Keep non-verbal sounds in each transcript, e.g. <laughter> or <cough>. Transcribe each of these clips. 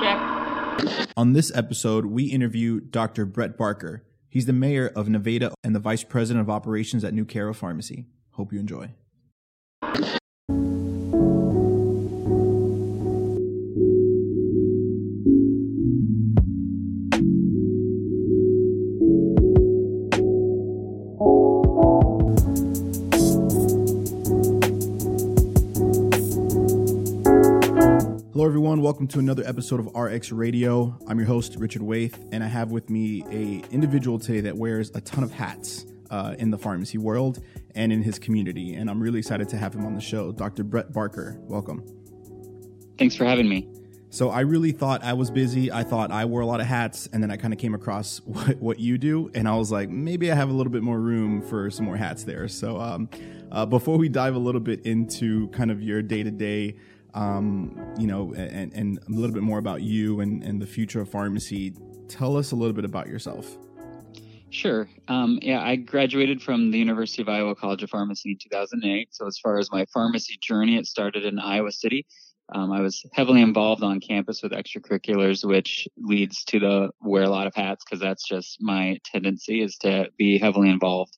Check. On this episode, we interview Dr. Brett Barker. He's the mayor of Nevada and the vice president of operations at NuCara Pharmacy. Hope you enjoy. Welcome to another episode of RX Radio. I'm your host, Richard Waithe, and I have with me a individual today that wears a ton of hats uh, in the pharmacy world and in his community. And I'm really excited to have him on the show, Dr. Brett Barker. Welcome. Thanks for having me. So I really thought I was busy. I thought I wore a lot of hats, and then I kind of came across <laughs> what, what you do, and I was like, maybe I have a little bit more room for some more hats there. So um, uh, before we dive a little bit into kind of your day to day um, you know, and, and a little bit more about you and, and the future of pharmacy. Tell us a little bit about yourself. Sure. Um, yeah, I graduated from the University of Iowa College of Pharmacy in 2008. So, as far as my pharmacy journey, it started in Iowa City. Um, I was heavily involved on campus with extracurriculars, which leads to the wear a lot of hats because that's just my tendency is to be heavily involved.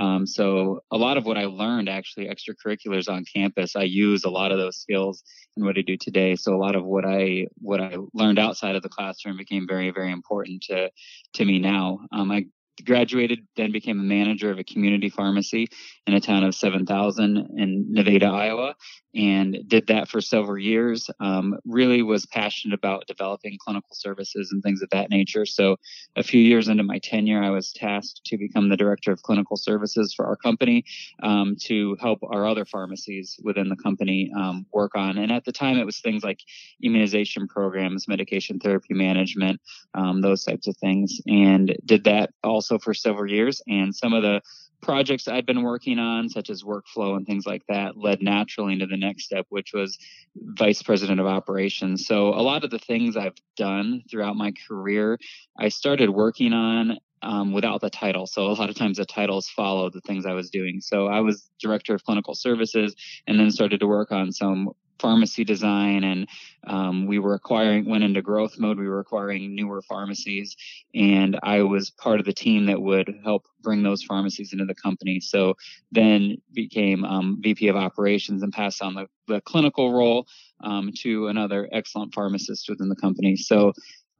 Um, so a lot of what I learned actually extracurriculars on campus, I use a lot of those skills in what I do today. So a lot of what I what I learned outside of the classroom became very very important to to me now. Um, I graduated, then became a manager of a community pharmacy in a town of 7,000 in Nevada, Iowa, and did that for several years. Um, really was passionate about developing clinical services and things of that nature. So, a few years into my tenure, I was tasked to become the director of clinical services for our company um, to help our other pharmacies within the company um, work on. And at the time, it was things like immunization programs, medication therapy management, um, those types of things, and did that also for several years. And some of the projects I'd been working on, such as workflow and things like that, led naturally into the next step, which was vice president of operations. So a lot of the things I've done throughout my career, I started working on um, without the title. So a lot of times the titles follow the things I was doing. So I was director of clinical services and then started to work on some pharmacy design and um, we were acquiring went into growth mode. We were acquiring newer pharmacies and i was part of the team that would help bring those pharmacies into the company. So then became um, vp of operations and passed on the, the clinical role um, to another excellent pharmacist within the company. So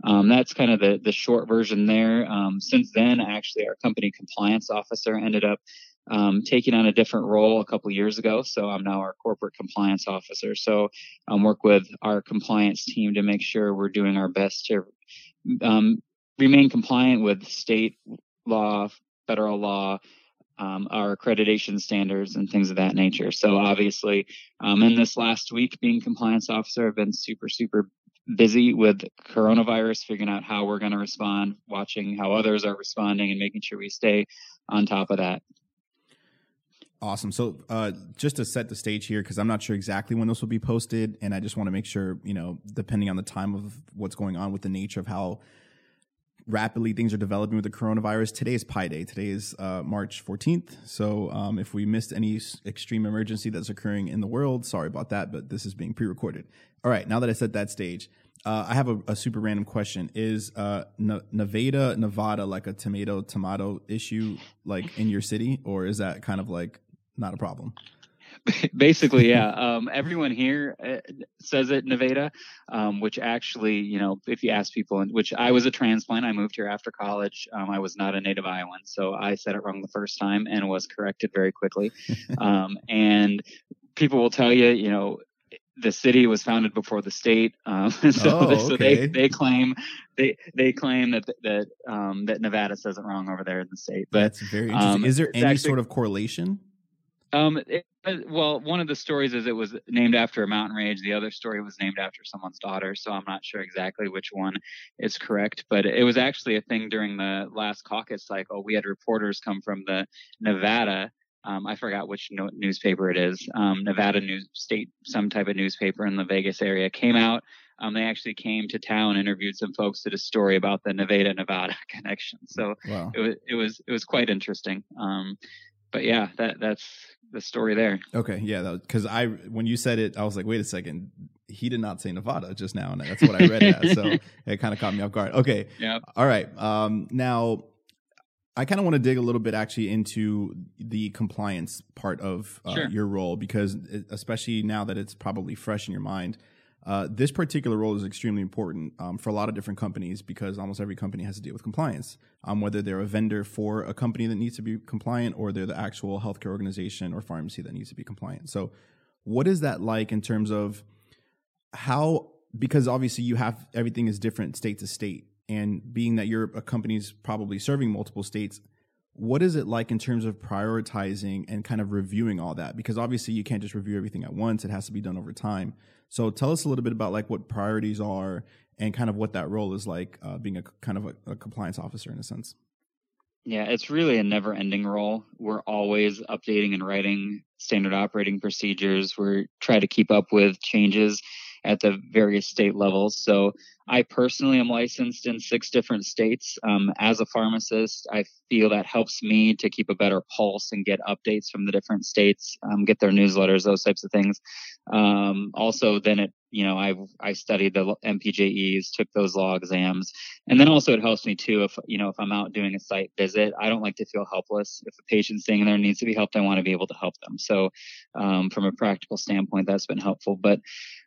um, that's kind of the, the short version there. Um, since then, actually, our company compliance officer ended up um, taking on a different role a couple years ago. So I'm now our corporate compliance officer. So I um, work with our compliance team to make sure we're doing our best to um, remain compliant with state law, federal law, um, our accreditation standards and things of that nature. So obviously, um, in this last week, being compliance officer, I've been super, super busy with coronavirus, figuring out how we're going to respond, watching how others are responding, and making sure we stay on top of that. Awesome. So, uh, just to set the stage here, because I'm not sure exactly when this will be posted, and I just want to make sure, you know, depending on the time of what's going on with the nature of how rapidly things are developing with the coronavirus. Today is Pi Day. Today is uh, March 14th. So, um, if we missed any extreme emergency that's occurring in the world, sorry about that, but this is being pre recorded. All right. Now that I set that stage, uh, I have a, a, super random question. Is uh, Nevada, Nevada like a tomato tomato issue like in your city, or is that kind of like not a problem. <laughs> Basically, yeah. Um, everyone here uh, says it Nevada, um, which actually, you know, if you ask people, which I was a transplant, I moved here after college. Um, I was not a native Iowan, so I said it wrong the first time and was corrected very quickly. <laughs> Um, and people will tell you, you know, the city was founded before the state, um, <laughs> so, oh, okay. so they they claim they they claim that that um, that Nevada says it wrong over there in the state. But that's very interesting. Um, Is there any actually, sort of correlation? Um, it, well, one of the stories is it was named after a mountain range. The other story was named after someone's daughter. So I'm not sure exactly which one is correct, but it was actually a thing during the last caucus cycle. We had reporters come from the Nevada. Um, I forgot which no- newspaper it is. Um, Nevada News State, some type of newspaper in the Vegas area came out. Um, they actually came to town, interviewed some folks, did a story about the Nevada Nevada <laughs> connection. So wow. it was it was it was quite interesting. Um, but yeah, that that's the story there. Okay, yeah, because I when you said it, I was like, wait a second, he did not say Nevada just now, and that's what I read. So <laughs> it kind of caught me off guard. Okay. Yeah. All right. Um, now, I kind of want to dig a little bit actually into the compliance part of uh, Sure. your role because, especially now that it's probably fresh in your mind, uh, this particular role is extremely important um, for a lot of different companies because almost every company has to deal with compliance. Um, whether they're a vendor for a company that needs to be compliant or they're the actual healthcare organization or pharmacy that needs to be compliant. So, what is that like in terms of how because obviously you have everything is different state to state and being that your a company's probably serving multiple states what is it like in terms of prioritizing and kind of reviewing all that because obviously you can't just review everything at once it has to be done over time so tell us a little bit about like what priorities are and kind of what that role is like uh, being a kind of a, a compliance officer in a sense Yeah, it's really a never ending role. We're always updating and writing standard operating procedures. We're trying to keep up with changes at the various state levels. So I personally am licensed in six different states. Um, as a pharmacist, I feel that helps me to keep a better pulse and get updates from the different states, um, get their newsletters, those types of things. Um, also, then it, you know, I I studied the MPJEs, took those law exams, and then also it helps me too if you know if I'm out doing a site visit, I don't like to feel helpless. If a patient's staying there needs to be helped, I want to be able to help them. So, um, from a practical standpoint, that's been helpful. But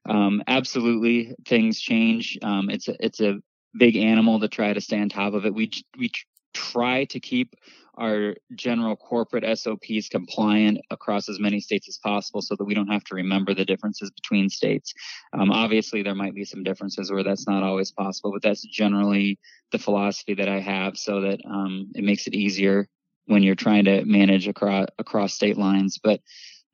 um, absolutely, things change. Um, it's a, it's a big animal to try to stay on top of it. We we try to keep our general corporate SOPs compliant across as many states as possible so that we don't have to remember the differences between states. Um, obviously, there might be some differences where that's not always possible, but that's generally the philosophy that I have so that um, it makes it easier when you're trying to manage across across state lines. But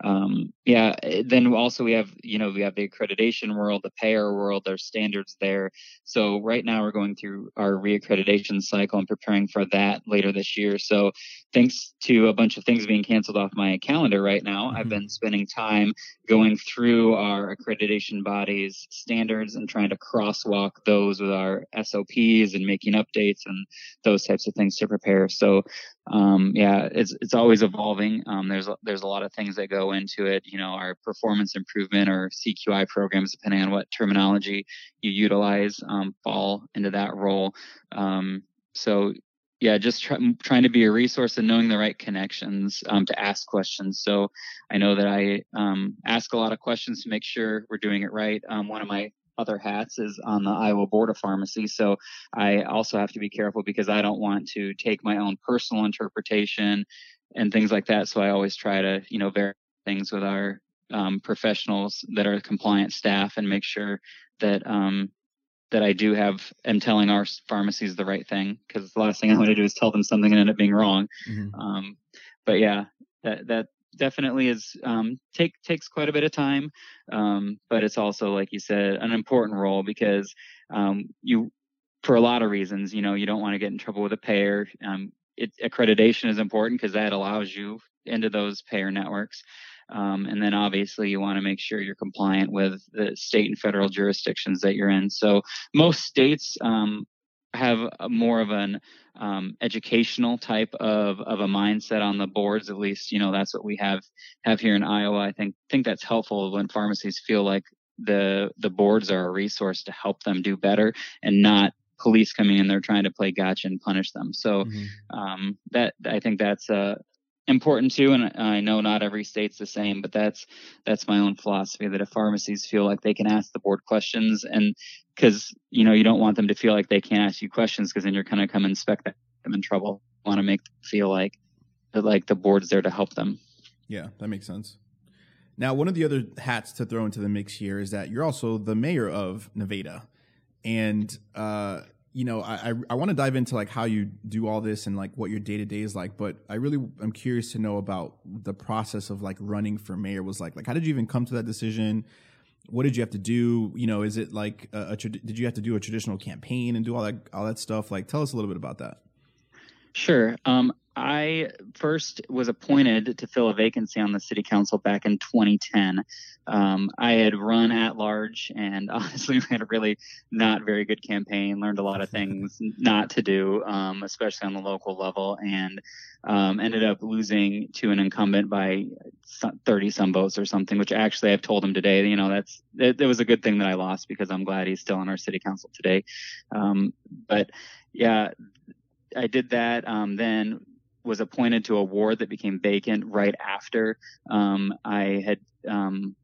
um, yeah, then also we have, you know, we have the accreditation world, the payer world, there's standards there. So right now we're going through our reaccreditation cycle and preparing for that later this year. So thanks to a bunch of things being canceled off my calendar right now, Mhm. I've been spending time going through our accreditation bodies standards and trying to crosswalk those with our SOPs and making updates and those types of things to prepare. So um, yeah, it's it's always evolving. Um, there's there's a lot of things that go into it. You know, our performance improvement or CQI programs, depending on what terminology you utilize, um, fall into that role. Um, so yeah, just try, trying to be a resource and knowing the right connections um, to ask questions. So I know that I um, ask a lot of questions to make sure we're doing it right. Um, one of my other hats is on the Iowa Board of Pharmacy. So I also have to be careful because I don't want to take my own personal interpretation and things like that. So I always try to, you know, verify things with our um, professionals that are compliant staff and make sure that um, that I do have am telling our pharmacies the right thing because the last thing I want to do is tell them something and end up being wrong. Mhm. Um, but yeah, that that definitely is um, take takes quite a bit of time, um, but it's also like you said an important role because um, you for a lot of reasons you know you don't want to get in trouble with a payer. Um, it, accreditation is important because that allows you into those payer networks. Um, and then obviously you want to make sure you're compliant with the state and federal jurisdictions that you're in. So most states um, have more of an um, educational type of, of a mindset on the boards. At least, you know, that's what we have have here in Iowa. I think think that's helpful when pharmacies feel like the the boards are a resource to help them do better and not police coming in there trying to play gotcha and punish them. So Mhm. um, that I think that's uh, important too. And I know not every state's the same, but that's that's my own philosophy that if pharmacies feel like they can ask the board questions, and because you know you don't want them to feel like they can't ask you questions, because then you're gonna come inspect them in trouble. Want to make them feel like that like the board's there to help them. Yeah, that makes sense. Now, one of the other hats to throw into the mix here is that you're also the mayor of Nevada, and uh, you know, I I, I want to dive into like how you do all this and like what your day to day is like. But I really am curious to know about the process of like running for mayor was like. Like, how did you even come to that decision? What did you have to do? You know, is it like a, a did you have to do a traditional campaign and do all that all that stuff? Like, tell us a little bit about that. Sure. Um, I first was appointed to fill a vacancy on the city council back in 2010. Um, I had run at large and <laughs> honestly had a really not very good campaign, learned a lot of <laughs> things not to do, um, especially on the local level, and um, ended up losing to an incumbent by 30 some votes or something, which actually I've told him today, you know, that's, it, it was a good thing that I lost because I'm glad he's still on our city council today. Um, but yeah, I did that. Um, then was appointed to a ward that became vacant right after um, I had um,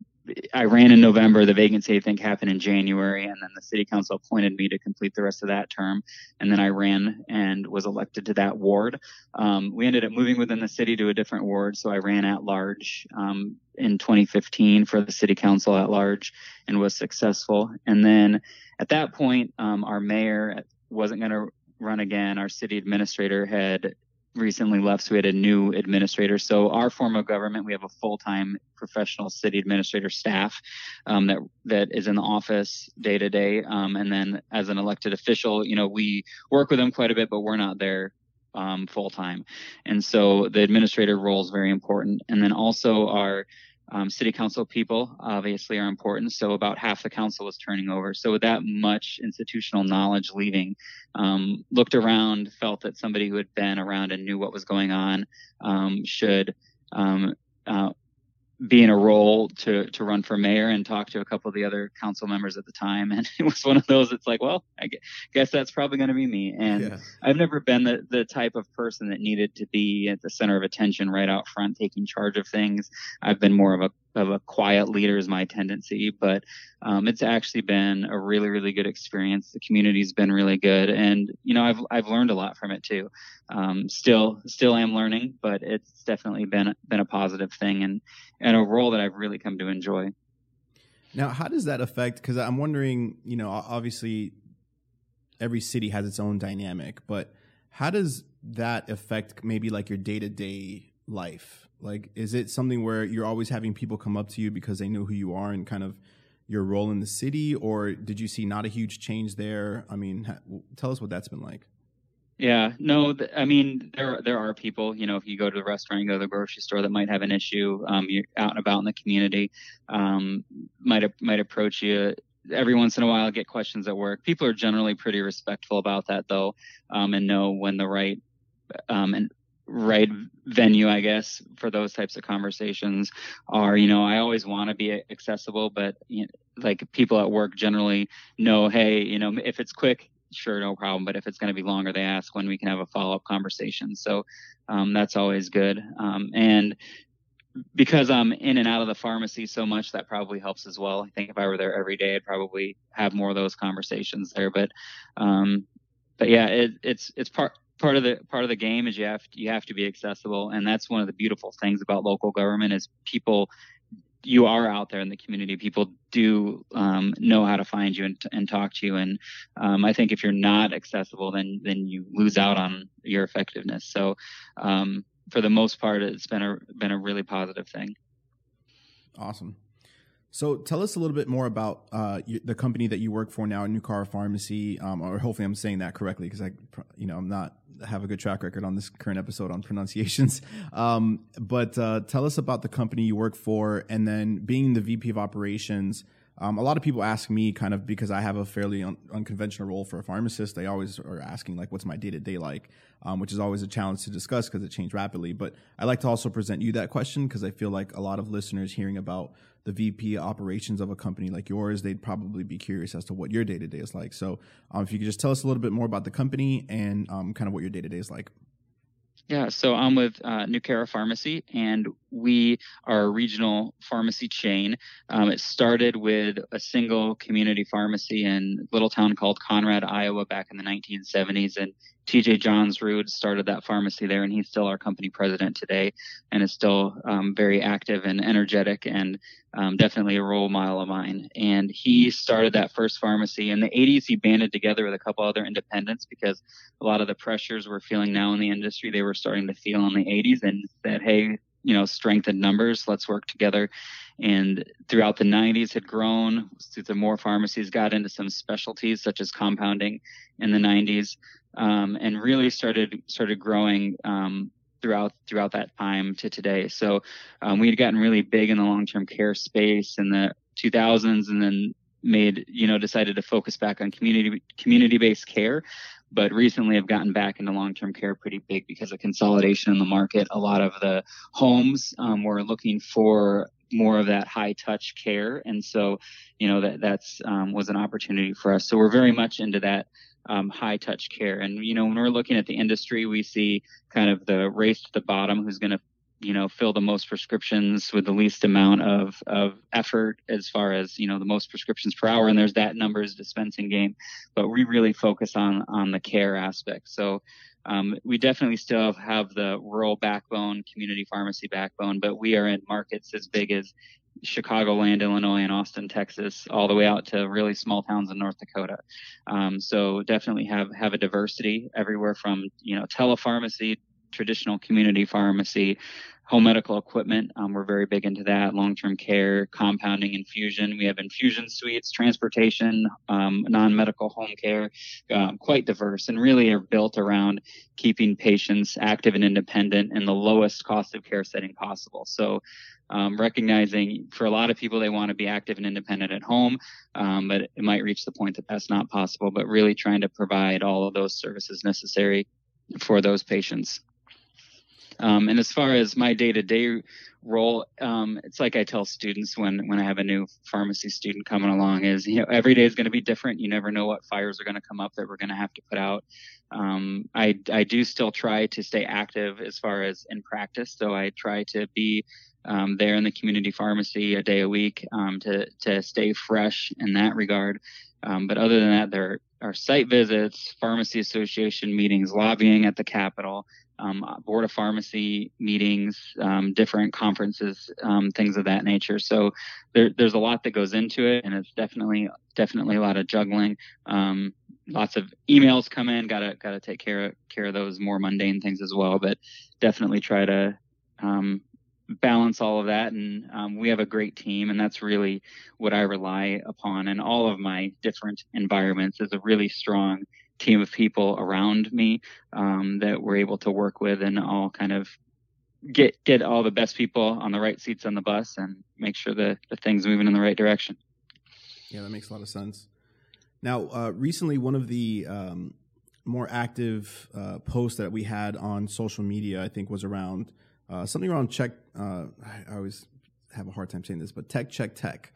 I ran in November. The vacancy I think happened in January, and then the city council appointed me to complete the rest of that term. And then I ran and was elected to that ward. Um, we ended up moving within the city to a different ward, so I ran at large um, in 2015 for the city council at large and was successful. And then at that point, um, our mayor wasn't going to run again. Our city administrator had recently left, so we had a new administrator. So our form of government, we have a full-time professional city administrator staff um, that that is in the office day to day, um, and then as an elected official, you know, we work with them quite a bit, but we're not there um, full time. And so the administrator role is very important. And then also our um, city council people obviously are important. So about half the council was turning over. So with that much institutional knowledge leaving, um, looked around, felt that somebody who had been around and knew what was going on um, should um, uh, be in a role to to run for mayor and talk to a couple of the other council members at the time <laughs> and it was one of those it's like well i guess that's probably going to be me and yeah. i've never been the, the type of person that needed to be at the center of attention right out front taking charge of things i've been more of a of a quiet leader is my tendency, but um, it's actually been a really, really good experience. The community's been really good, and you know, I've I've learned a lot from it too. Um, still, still am learning, but it's definitely been been a positive thing and and a role that I've really come to enjoy. Now, how does that affect? Because I'm wondering, you know, obviously every city has its own dynamic, but how does that affect maybe like your day to day life? Like, is it something where you're always having people come up to you because they know who you are and kind of your role in the city, or did you see not a huge change there? I mean, ha- tell us what that's been like. Yeah, no, th- I mean there there are people, you know, if you go to the restaurant, you go to the grocery store, that might have an issue. Um, you're out and about in the community, um, might might approach you every once in a while. Get questions at work. People are generally pretty respectful about that, though, um, and know when the right um, and right venue, I guess, for those types of conversations are, you know, I always want to be accessible, but you know, like people at work generally know, hey, you know, if it's quick, sure, no problem. But if it's going to be longer, they ask when we can have a follow up conversation. So um, that's always good. Um, and because I'm in and out of the pharmacy so much, that probably helps as well. I think if I were there every day, I'd probably have more of those conversations there. But, um, but yeah, it, it's it's part part of the part of the game is you have you have to be accessible, and that's one of the beautiful things about local government is people. You are out there in the community. People do um, know how to find you and, and talk to you. And um, I think if you're not accessible, then then you lose out on your effectiveness. So um, for the most part, it's been a been a really positive thing. Awesome. So tell us a little bit more about uh, the company that you work for now, New Car Pharmacy, um, or hopefully I'm saying that correctly because I, you know, I'm not have a good track record on this current episode on pronunciations. <laughs> Um, but uh, tell us about the company you work for, and then being the VP of operations. Um, a lot of people ask me kind of because I have a fairly un- unconventional role for a pharmacist. They always are asking like, "What's my day to day like?" Um, which is always a challenge to discuss because it changed rapidly. But I like to also present you that question because I feel like a lot of listeners hearing about the VP operations of a company like yours, they'd probably be curious as to what your day to day is like. So, um, if you could just tell us a little bit more about the company and um, kind of what your day to day is like. Yeah, so I'm with uh, Nucara Pharmacy, and we are a regional pharmacy chain. Um, it started with a single community pharmacy in a little town called Conrad, Iowa, back in the 1970s, and TJ Johnsrud started that pharmacy there, and he's still our company president today, and is still um, very active and energetic, and um, definitely a role model of mine. And he started that first pharmacy in the 80s. He banded together with a couple other independents because a lot of the pressures we're feeling now in the industry, they were starting to feel in the 80s, and said, "Hey, you know, strength in numbers. Let's work together." And throughout the 90s, had grown. Through the more pharmacies got into some specialties such as compounding in the 90s um, and really started started growing um, throughout throughout that time to today. So um, we had gotten really big in the long-term care space in the 2000s, and then made you know decided to focus back on community community-based care. But recently, I've gotten back into long-term care pretty big because of consolidation in the market. A lot of the homes um, were looking for more of that high touch care and so you know that that's um, was an opportunity for us so we're very much into that um, high touch care. And, you know, when we're looking at the industry, we see kind of the race to the bottom who's going to you know fill the most prescriptions with the least amount of of effort as far as you know the most prescriptions per hour and there's that numbers dispensing game but we really focus on on the care aspect so um, we definitely still have the rural backbone community pharmacy backbone but we are in markets as big as Chicagoland, Illinois, and Austin, Texas, all the way out to really small towns in North Dakota. Um, so definitely have have a diversity everywhere from you know telepharmacy, traditional community pharmacy, home medical equipment. Um, we're very big into that. Long-term care, compounding, infusion. We have infusion suites, transportation, um, non-medical home care. Um, quite diverse, and really are built around keeping patients active and independent in the lowest cost of care setting possible. So um, recognizing for a lot of people they want to be active and independent at home, um, but it might reach the point that that's not possible. But really trying to provide all of those services necessary for those patients. Um, and as far as my day-to-day role, um, it's like I tell students when when I have a new pharmacy student coming along is you know every day is going to be different. You never know what fires are going to come up that we're going to have to put out. Um, I I do still try to stay active as far as in practice, so I try to be um, there in the community pharmacy a day a week um, to to stay fresh in that regard. Um, but other than that, there are site visits, pharmacy association meetings, lobbying at the Capitol, um, board of pharmacy meetings, um, different conferences, um, things of that nature. So there, there's a lot that goes into it, and it's definitely definitely a lot of juggling. lots of emails come in. Gotta gotta take care of care of those more mundane things as well. But definitely try to um, balance all of that and um, we have a great team and that's really what i rely upon in all of my different environments is a really strong team of people around me um, that we're able to work with and all kind of get get all the best people on the right seats on the bus and make sure that the thing's moving in the right direction yeah that makes a lot of sense now uh, recently one of the um, more active uh, posts that we had on social media i think was around uh, something around check. Uh, I always have a hard time saying this, but tech check tech.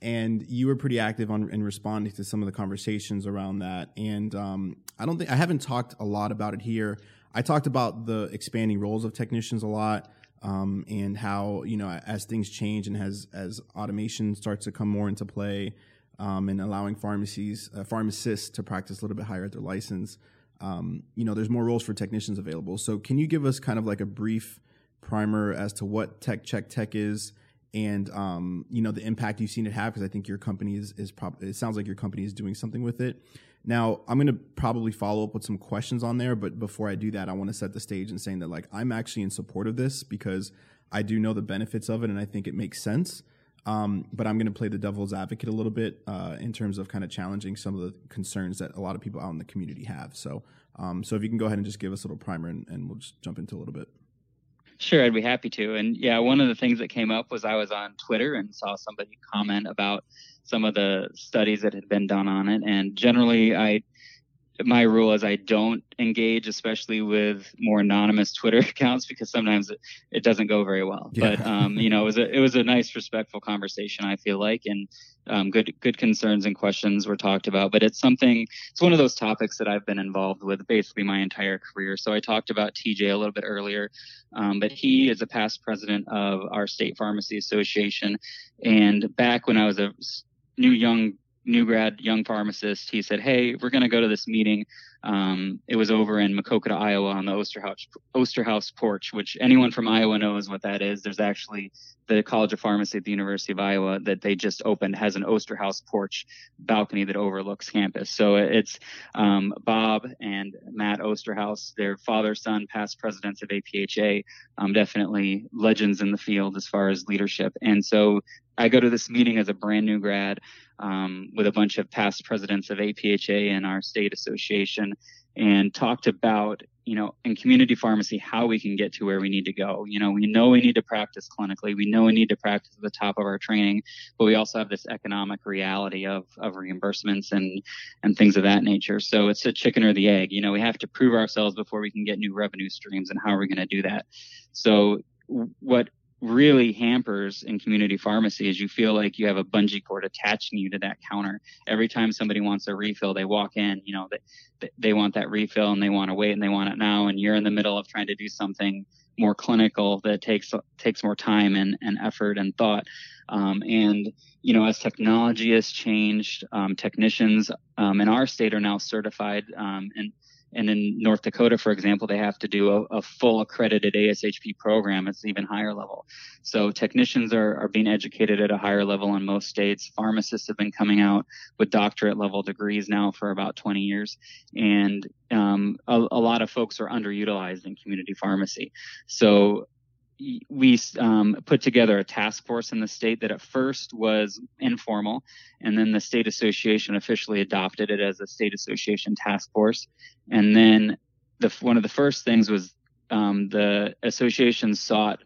And you were pretty active on in responding to some of the conversations around that. And um, I don't think I haven't talked a lot about it here. I talked about the expanding roles of technicians a lot. Um, and how you know as things change and as as automation starts to come more into play, um, and allowing pharmacies uh, pharmacists to practice a little bit higher at their license, um, you know, there's more roles for technicians available. So can you give us kind of like a brief primer as to what Tech Check Tech is and, um, you know, the impact you've seen it have? Because I think your company is, is probably, it sounds like your company is doing something with it. Now, I'm going to probably follow up with some questions on there, but before I do that, I want to set the stage and saying that like I'm actually in support of this because I do know the benefits of it and I think it makes sense. Um, but I'm going to play the devil's advocate a little bit uh, in terms of kind of challenging some of the concerns that a lot of people out in the community have. So, um, so if you can go ahead and just give us a little primer, and, and, we'll just jump into a little bit. Sure, I'd be happy to. And yeah, one of the things that came up was I was on Twitter and saw somebody comment about some of the studies that had been done on it, and generally I my rule is I don't engage, especially with more anonymous Twitter <laughs> accounts, because sometimes it, it doesn't go very well. Yeah. But um, you know, it was a it was a nice, respectful conversation. I feel like, and um, good good concerns and questions were talked about. But it's something. It's one of those topics that I've been involved with basically my entire career. So I talked about TJ a little bit earlier, um, but he is a past president of our state pharmacy association, and back when I was a new young new grad, young pharmacist, he said, "Hey, we're going to go to this meeting. Um, it was over in Maquoketa, Iowa, on the Osterhaus Osterhaus porch, which anyone from Iowa knows what that is. There's actually the College of Pharmacy at the University of Iowa that they just opened has an Osterhaus porch balcony that overlooks campus. So it's um, Bob and Matt Osterhaus, their father, son, past presidents of APHA, um, definitely legends in the field as far as leadership. And so I go to this meeting as a brand new grad um, with a bunch of past presidents of APHA and our state association. And talked about you know, in community pharmacy, how we can get to where we need to go. You know, we know we need to practice clinically. We know we need to practice at the top of our training, but we also have this economic reality of, of reimbursements and, and things of that nature. So it's a chicken or the egg. You know, we have to prove ourselves before we can get new revenue streams and how are we going to do that? So what really hampers in community pharmacy is you feel like you have a bungee cord attaching you to that counter. Every time somebody wants a refill, they walk in, you know, they, they want that refill and they want to wait and they want it now. And you're in the middle of trying to do something more clinical that takes, takes more time and, and effort and thought. Um, and, you know, as technology has changed, um, technicians um, in our state are now certified um, and and in North Dakota, for example, they have to do a, a, full accredited ASHP program. It's even higher level. So technicians are, are being educated at a higher level in most states. Pharmacists have been coming out with doctorate level degrees now for about 20 years. And um, a, a lot of folks are underutilized in community pharmacy. So we um, put together a task force in the state that at first was informal, and then the state association officially adopted it as a state association task force. And then the one of the first things was um, the association sought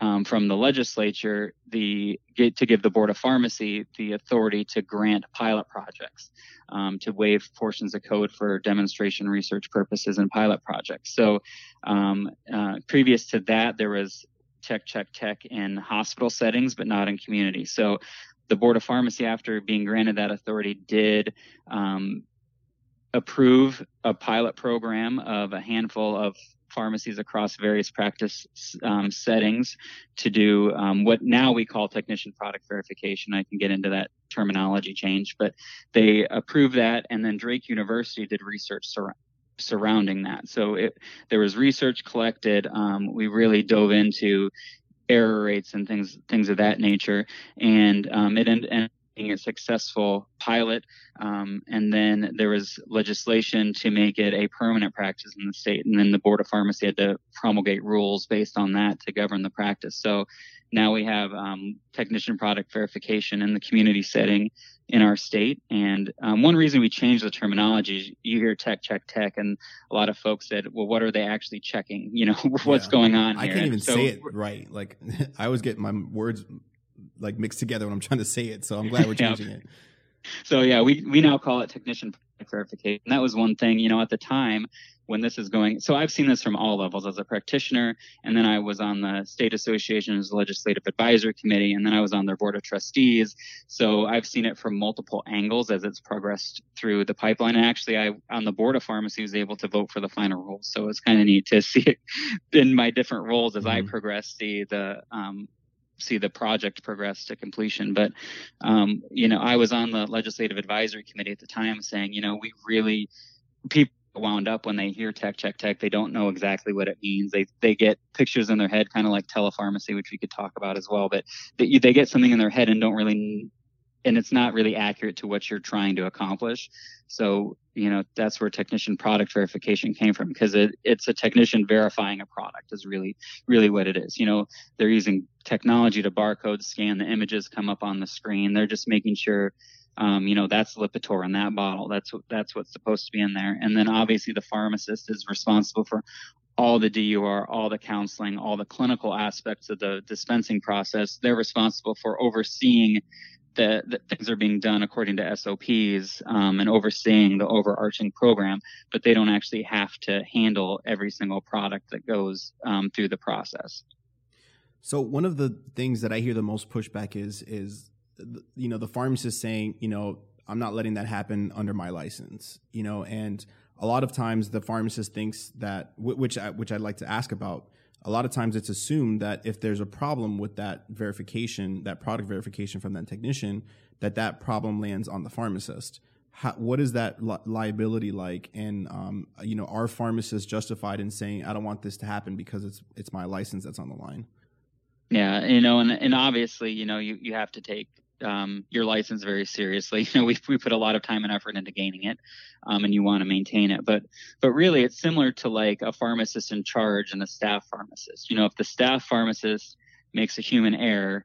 um, from the legislature the to give the board of pharmacy the authority to grant pilot projects um, to waive portions of code for demonstration research purposes and pilot projects so um, uh, previous to that there was check, check, check in hospital settings, but not in community. So the Board of Pharmacy, after being granted that authority, did um, approve a pilot program of a handful of pharmacies across various practice um, settings to do um, what now we call technician product verification. I can get into that terminology change, but they approved that, and then Drake University did research sur- surrounding that. So it, there was research collected. Um, we really dove into error rates and things things of that nature, and um, it ended being a successful pilot. Um, and then there was legislation to make it a permanent practice in the state, and then the board of pharmacy had to promulgate rules based on that to govern the practice. So now we have um, technician product verification in the community setting in our state. And um, one reason we changed the terminology is you hear tech, check, tech, and a lot of folks said, well, what are they actually checking? <laughs> You know, <laughs> what's yeah. going on here? I can't even so, say it right. Like <laughs> I always get my words like mixed together when I'm trying to say it. So I'm glad we're changing yeah. it. So yeah, we, we now call it technician verification. That was one thing, you know, at the time when this is going. So I've seen this from all levels as a practitioner, and then I was on the state association's legislative advisory committee, and then I was on their board of trustees. So I've seen it from multiple angles as it's progressed through the pipeline. And actually, I on the board of pharmacy was able to vote for the final rules. So it's kind of neat to <laughs> see it in my different roles as mm-hmm. I progress, see the um, see the project progress to completion. But, um, you know, I was on the legislative advisory committee at the time saying, you know, we really, people wound up when they hear tech, check, tech, they don't know exactly what it means. They, they get pictures in their head, kind of like telepharmacy, which we could talk about as well, but they, they get something in their head and don't really and it's not really accurate to what you're trying to accomplish. So, you know, that's where technician product verification came from because it, it's a technician verifying a product is really, really what it is. You know, they're using technology to barcode scan the images come up on the screen. They're just making sure, um, you know, that's Lipitor in that bottle. That's that's what's supposed to be in there. And then obviously the pharmacist is responsible for all the DUR, all the counseling, all the clinical aspects of the dispensing process. They're responsible for overseeing that, that things are being done according to SOPs um, and overseeing the overarching program, but they don't actually have to handle every single product that goes um, through the process. So one of the things that I hear the most pushback is is you know the pharmacist saying you know I'm not letting that happen under my license you know and a lot of times the pharmacist thinks that which I, which I'd like to ask about a lot of times it's assumed that if there's a problem with that verification, that product verification from that technician, that that problem lands on the pharmacist. How, what is that li- liability like? And um, you know, are pharmacists justified in saying, "I don't want this to happen because it's it's my license that's on the line"? Yeah, you know, and and obviously, you know, you you have to take um, your license very seriously. <laughs> You know, we we put a lot of time and effort into gaining it, um, and you want to maintain it. But but really, it's similar to like a pharmacist in charge and a staff pharmacist. You know, if the staff pharmacist makes a human error,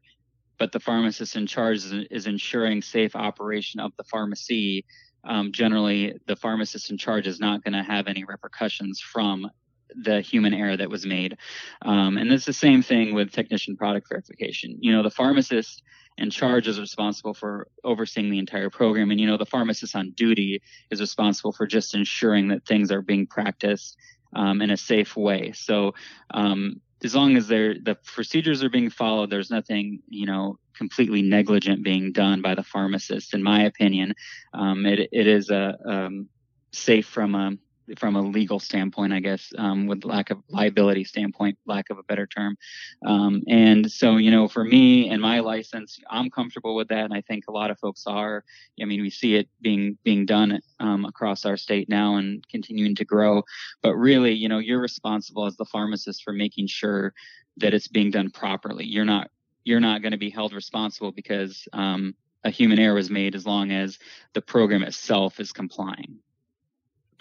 but the pharmacist in charge is, is ensuring safe operation of the pharmacy, um, generally the pharmacist in charge is not going to have any repercussions from the human error that was made. Um, and it's the same thing with technician product verification. You know, the pharmacist in charge is responsible for overseeing the entire program. And, you know, the pharmacist on duty is responsible for just ensuring that things are being practiced um, in a safe way. So, um, as long as the procedures are being followed, there's nothing, you know, completely negligent being done by the pharmacist. In my opinion, um, it, it is a um, safe from a from a legal standpoint, I guess, um, with lack of liability standpoint, lack of a better term. Um, and so, you know, for me and my license, I'm comfortable with that, and I think a lot of folks are. I mean, we see it being being done um, across our state now and continuing to grow. But really, you know, you're responsible as the pharmacist for making sure that it's being done properly. You're not you're not going to be held responsible because um, a human error was made as long as the program itself is complying.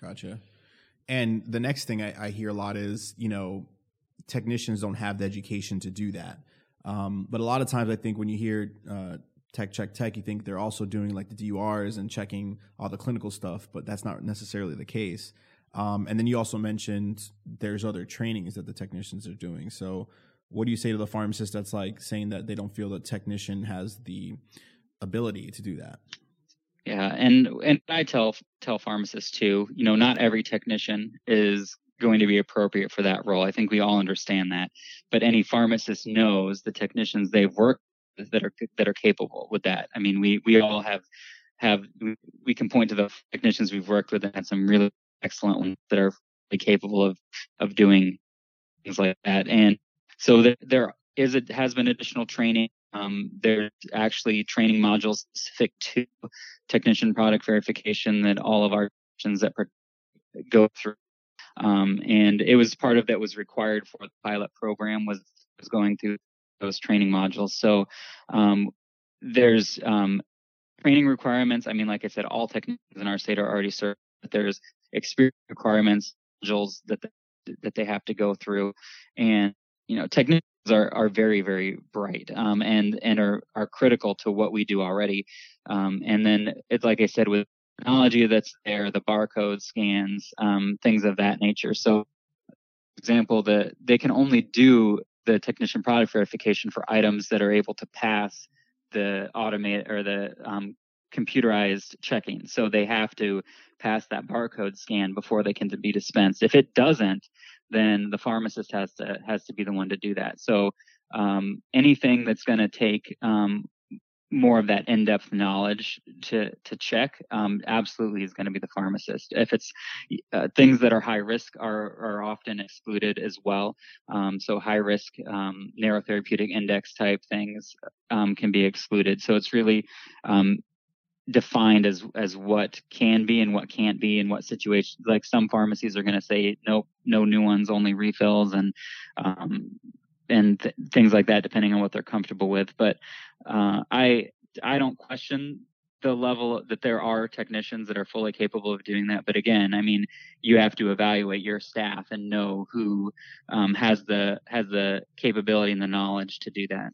Gotcha. And the next thing I, I, hear a lot is, you know, technicians don't have the education to do that. Um, but a lot of times, I think when you hear uh, tech check tech, you think they're also doing like the DURs and checking all the clinical stuff, but that's not necessarily the case. Um, and then you also mentioned there's other trainings that the technicians are doing. So, what do you say to the pharmacist that's like saying that they don't feel that technician has the ability to do that? Yeah, and and I tell tell pharmacists too. You know, not every technician is going to be appropriate for that role. I think we all understand that. But any pharmacist knows the technicians they've worked with that are that are capable with that. I mean, we we all have have we can point to the technicians we've worked with and had some really excellent ones that are really capable of of doing things like that. And so there, there is it has been additional training um, there's actually training modules specific to technician product verification that all of our technicians that go through. Um, and it was part of that was required for the pilot program was, was going through those training modules. So um, there's um, training requirements. I mean, like I said, all technicians in our state are already certified. There's experience requirements, modules that they, that they have to go through, and you know, technicians are, are very, very bright um, and, and are, are critical to what we do already. Um, and then it's like I said, with technology that's there, the barcode scans, um, things of that nature. So, example, that they can only do the technician product verification for items that are able to pass the automate or the um, computerized checking. So they have to pass that barcode scan before they can be dispensed. If it doesn't, then the pharmacist has to has to be the one to do that. So um, anything that's going to take um, more of that in-depth knowledge to to check um, absolutely is going to be the pharmacist. If it's uh, things that are high risk are are often excluded as well. Um, so high risk um, narrow therapeutic index type things um, can be excluded. So it's really um, defined as as what can be and what can't be in what situations like some pharmacies are going to say nope no new ones only refills and um, and th- things like that depending on what they're comfortable with. But uh, i i don't question the level that there are technicians that are fully capable of doing that. But again i mean you have to evaluate your staff and know who um, has the has the capability and the knowledge to do that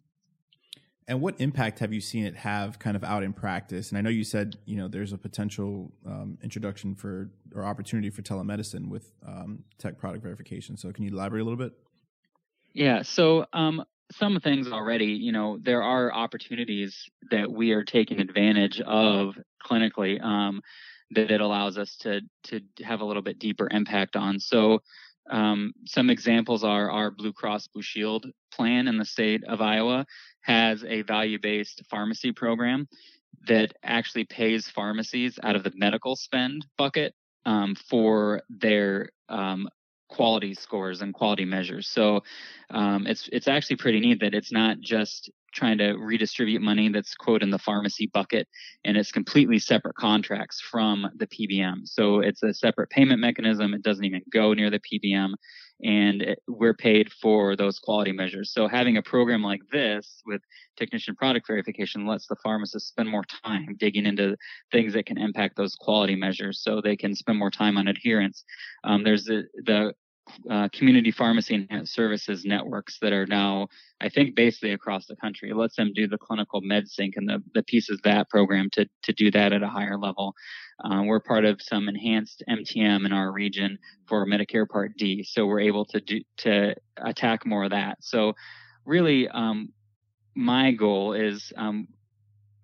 and what impact have you seen it have kind of out in practice? And I know you said, you know, there's a potential um, introduction for or opportunity for telemedicine with um, tech product verification. So can you elaborate a little bit? Yeah. So um, some things already, you know, there are opportunities that we are taking advantage of clinically um, that it allows us to to have a little bit deeper impact on. So um, some examples are our Blue Cross Blue Shield plan in the state of Iowa has a value-based pharmacy program that actually pays pharmacies out of the medical spend bucket um, for their um, quality scores and quality measures. So um, it's it's actually pretty neat that it's not just trying to redistribute money that's quote in the pharmacy bucket and it's completely separate contracts from the PBM. So it's a separate payment mechanism. It doesn't even go near the PBM and we're paid for those quality measures. So having a program like this with technician product verification lets the pharmacist spend more time digging into things that can impact those quality measures so they can spend more time on adherence. Um, there's the, the uh, community pharmacy enhanced services networks that are now, I think, basically across the country. It lets them do the clinical MedSync and the, the pieces of that program to, to do that at a higher level. Uh, we're part of some enhanced MTM in our region for Medicare Part D, so we're able to do to attack more of that. So, really, um, my goal is um,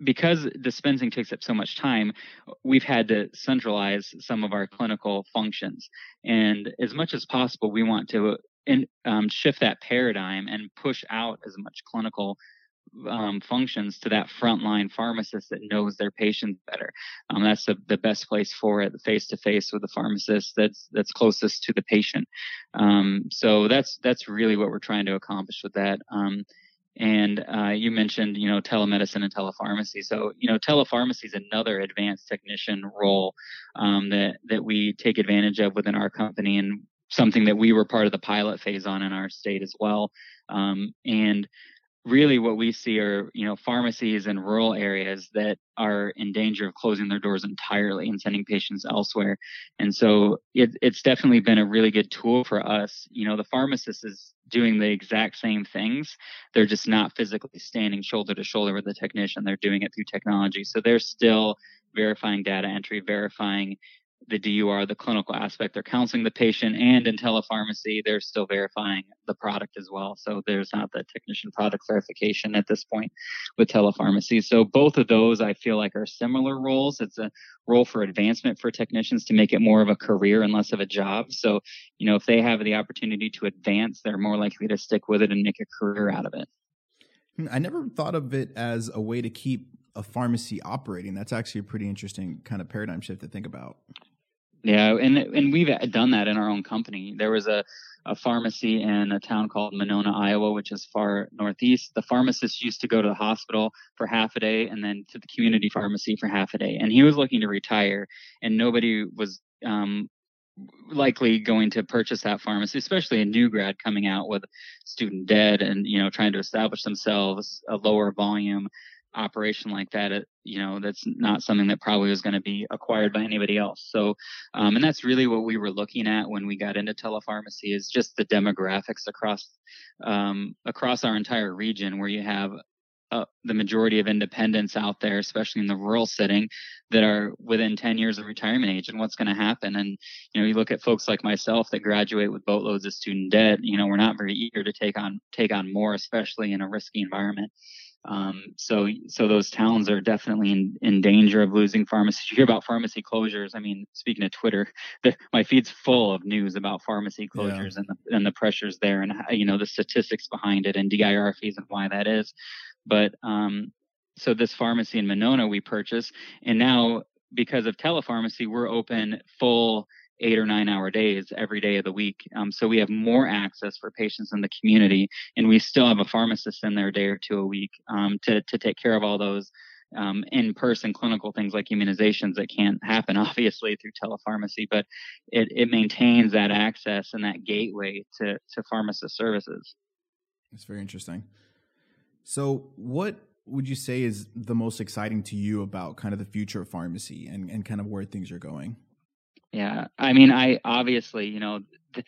because dispensing takes up so much time, we've had to centralize some of our clinical functions. And as much as possible, we want to in, um, shift that paradigm and push out as much clinical um, functions to that frontline pharmacist that knows their patient better. Um, that's the, the best place for it, face to face with the pharmacist that's that's closest to the patient. Um, so that's that's really what we're trying to accomplish with that. And uh, you mentioned, you know, telemedicine and telepharmacy. So, you know, telepharmacy is another advanced technician role um, that that we take advantage of within our company, and something that we were part of the pilot phase on in our state as well. Um, and really what we see are you know pharmacies in rural areas that are in danger of closing their doors entirely and sending patients elsewhere. And so it, it's definitely been a really good tool for us. You know the pharmacist is doing the exact same things. They're just not physically standing shoulder to shoulder with the technician. They're doing it through technology. So they're still verifying data entry verifying the DUR, the clinical aspect. They're counseling the patient, and in telepharmacy, they're still verifying the product as well. So there's not the technician product verification at this point with telepharmacy. So both of those, I feel like, are similar roles. It's a role for advancement for technicians to make it more of a career and less of a job. So, you know, if they have the opportunity to advance, they're more likely to stick with it and make a career out of it. Hmm, I never thought of it as a way to keep a pharmacy operating. That's actually a pretty interesting kind of paradigm shift to think about. Yeah, and and we've done that in our own company. There was a, a pharmacy in a town called Monona, Iowa, which is far northeast. The pharmacist used to go to the hospital for half a day and then to the community pharmacy for half a day. And he was looking to retire, and nobody was um, likely going to purchase that pharmacy, especially a new grad coming out with student debt and you know trying to establish themselves a lower volume operation like that, it, you know, that's not something that probably was going to be acquired by anybody else. So, um, and that's really what we were looking at when we got into telepharmacy is just the demographics across um, across our entire region, where you have uh, the majority of independents out there, especially in the rural setting, that are within 10 years of retirement age and what's going to happen. And, you know, you look at folks like myself that graduate with boatloads of student debt, you know, we're not very eager to take on, take on more, especially in a risky environment. Um, so, so those towns are definitely in, in danger of losing pharmacy. <laughs> You hear about pharmacy closures. I mean, speaking of Twitter, <laughs> the, my feed's full of news about pharmacy closures yeah. and the, and the pressures there, and you know the statistics behind it, and DIR fees and why that is. But um, so this pharmacy in Monona we purchased, and now because of telepharmacy, we're open full eight or nine hour days every day of the week. Um, so we have more access for patients in the community, and we still have a pharmacist in there a day or two a week um, to to take care of all those um, in-person clinical things like immunizations that can't happen <laughs> obviously through telepharmacy, but it, it maintains that access and that gateway to to pharmacist services. That's very interesting. So, what would you say is the most exciting to you about kind of the future of pharmacy and, and kind of where things are going? Yeah, I mean, I obviously, you know, th-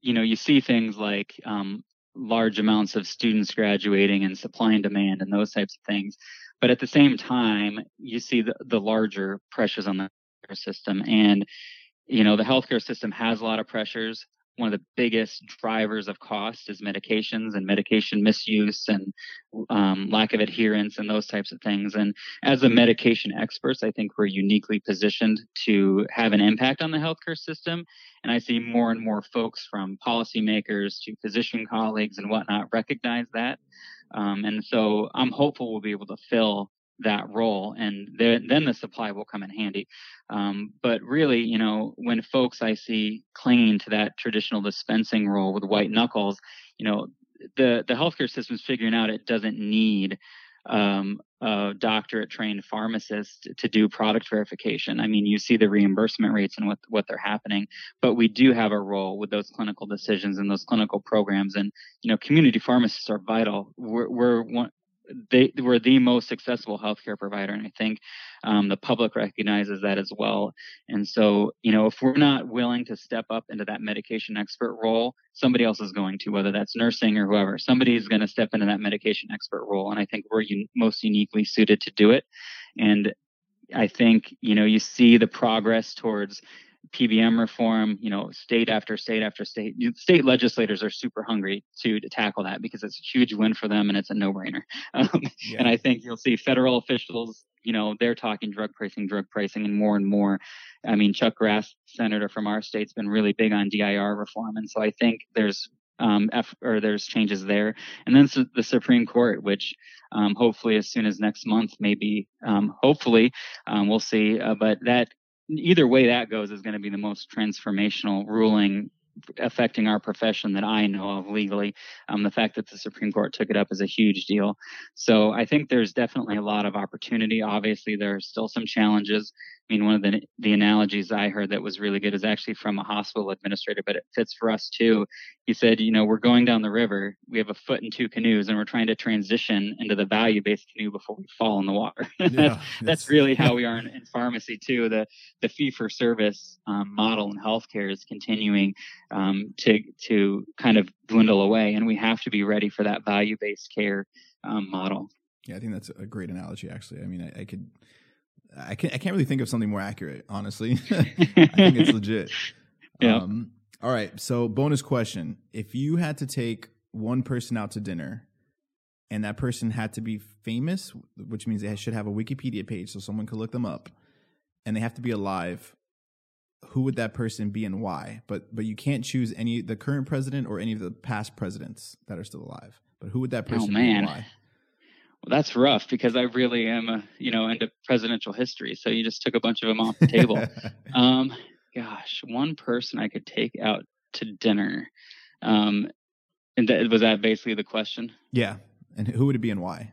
you know, you see things like um, large amounts of students graduating and supply and demand and those types of things, but at the same time, you see the, the larger pressures on the system, and you know, the healthcare system has a lot of pressures one of the biggest drivers of cost is medications and medication misuse and um, lack of adherence and those types of things. And as a medication experts, I think we're uniquely positioned to have an impact on the healthcare system. And I see more and more folks from policymakers to physician colleagues and whatnot recognize that. Um, and so I'm hopeful we'll be able to fill that role and then the supply will come in handy um, but really you know when folks i see clinging to that traditional dispensing role with white knuckles you know the the healthcare system is figuring out it doesn't need um, a doctorate trained pharmacist to do product verification. I mean, you see the reimbursement rates and what what they're happening, but we do have a role with those clinical decisions and those clinical programs. And you know, community pharmacists are vital. We're, we're one, they were the most successful healthcare provider, and I think um, the public recognizes that as well. And so, you know, if we're not willing to step up into that medication expert role, somebody else is going to, whether that's nursing or whoever. Somebody is going to step into that medication expert role, and I think we're un- most uniquely suited to do it. And I think you know you see the progress towards PBM reform, you know, state after state after state, state legislators are super hungry to, to tackle that because it's a huge win for them and it's a no-brainer. <laughs> Um, yeah. And I think you'll see federal officials, you know, they're talking drug pricing, drug pricing, and more and more. I mean, Chuck Grassley, senator from our state's been really big on DIR reform, and so I think there's um, F, or there's changes there, and then the Supreme Court, which um, hopefully as soon as next month, maybe, um, hopefully, um, we'll see. Uh, but that either way that goes is going to be the most transformational ruling affecting our profession that I know of legally. Um, the fact that the Supreme Court took it up is a huge deal. So I think there's definitely a lot of opportunity. Obviously, there are still some challenges. I mean, one of the the analogies I heard that was really good is actually from a hospital administrator, but it fits for us too. He said, you know, we're going down the river, we have a foot and two canoes, and we're trying to transition into the value based canoe before we fall in the water. that's, <laughs> yeah, that's really how we are in, in, pharmacy too. The the fee for service um, model in healthcare is continuing um, to to kind of dwindle away, and we have to be ready for that value based care um, model. Yeah, I think that's a great analogy. Actually, I mean, I, I could I can't I can't really think of something more accurate, honestly. <laughs> I <laughs> think it's legit. Yeah. Um, all right. So bonus question. If you had to take one person out to dinner and that person had to be famous, which means they should have a Wikipedia page so someone could look them up, and they have to be alive, who would that person be and why? But but you can't choose any the current president or any of the past presidents that are still alive. But who would that person oh, man. be and why? Well, that's rough because I really am, a, you know, into presidential history. So you just took a bunch of them off the table. <laughs> um, gosh, one person I could take out to dinner. Um, and that, was that basically the question? Yeah. And who would it be and why?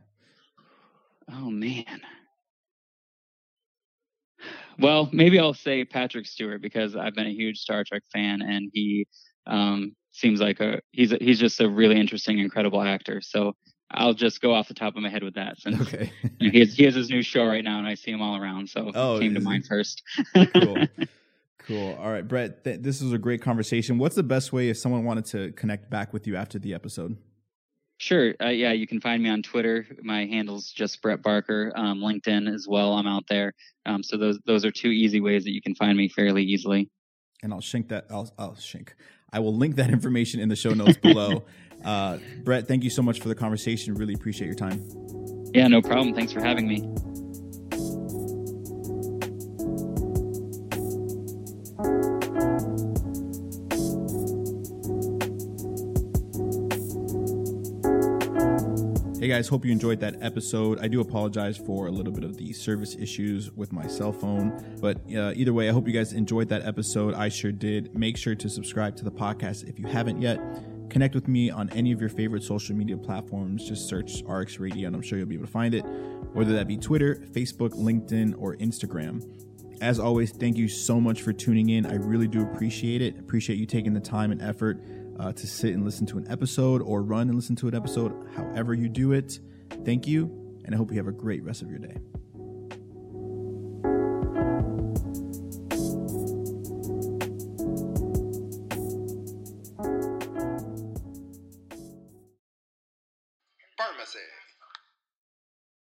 Oh man. Well, maybe I'll say Patrick Stewart because I've been a huge Star Trek fan, and he um, seems like a he's a, he's just a really interesting, incredible actor. So I'll just go off the top of my head with that. Since okay. you <laughs> know, he, has, he has his new show right now, and I see him all around. So oh, came to mind first. cool. <laughs> Cool. All right, Brett. Th- this was a great conversation. What's the best way if someone wanted to connect back with you after the episode? Sure. Uh, yeah, you can find me on Twitter. My handle's just Brett Barker. Um, LinkedIn as well. I'm out there. Um, so those those are two easy ways that you can find me fairly easily. And I'll shink that. I'll, I'll shink. I will link that information in the show notes below. <laughs> Uh, Brett, thank you so much for the conversation. Really appreciate your time. Yeah, no problem. Thanks for having me. Hey guys, hope you enjoyed that episode. I do apologize for a little bit of the service issues with my cell phone, but uh, either way, I hope you guys enjoyed that episode. I sure did. Make sure to subscribe to the podcast if you haven't yet. Connect with me on any of your favorite social media platforms. Just search RX Radio and I'm sure you'll be able to find it, whether that be Twitter, Facebook, LinkedIn, or Instagram. As always, thank you so much for tuning in. I really do appreciate it. Appreciate you taking the time and effort uh, to sit and listen to an episode or run and listen to an episode, however you do it. Thank you, and I hope you have a great rest of your day.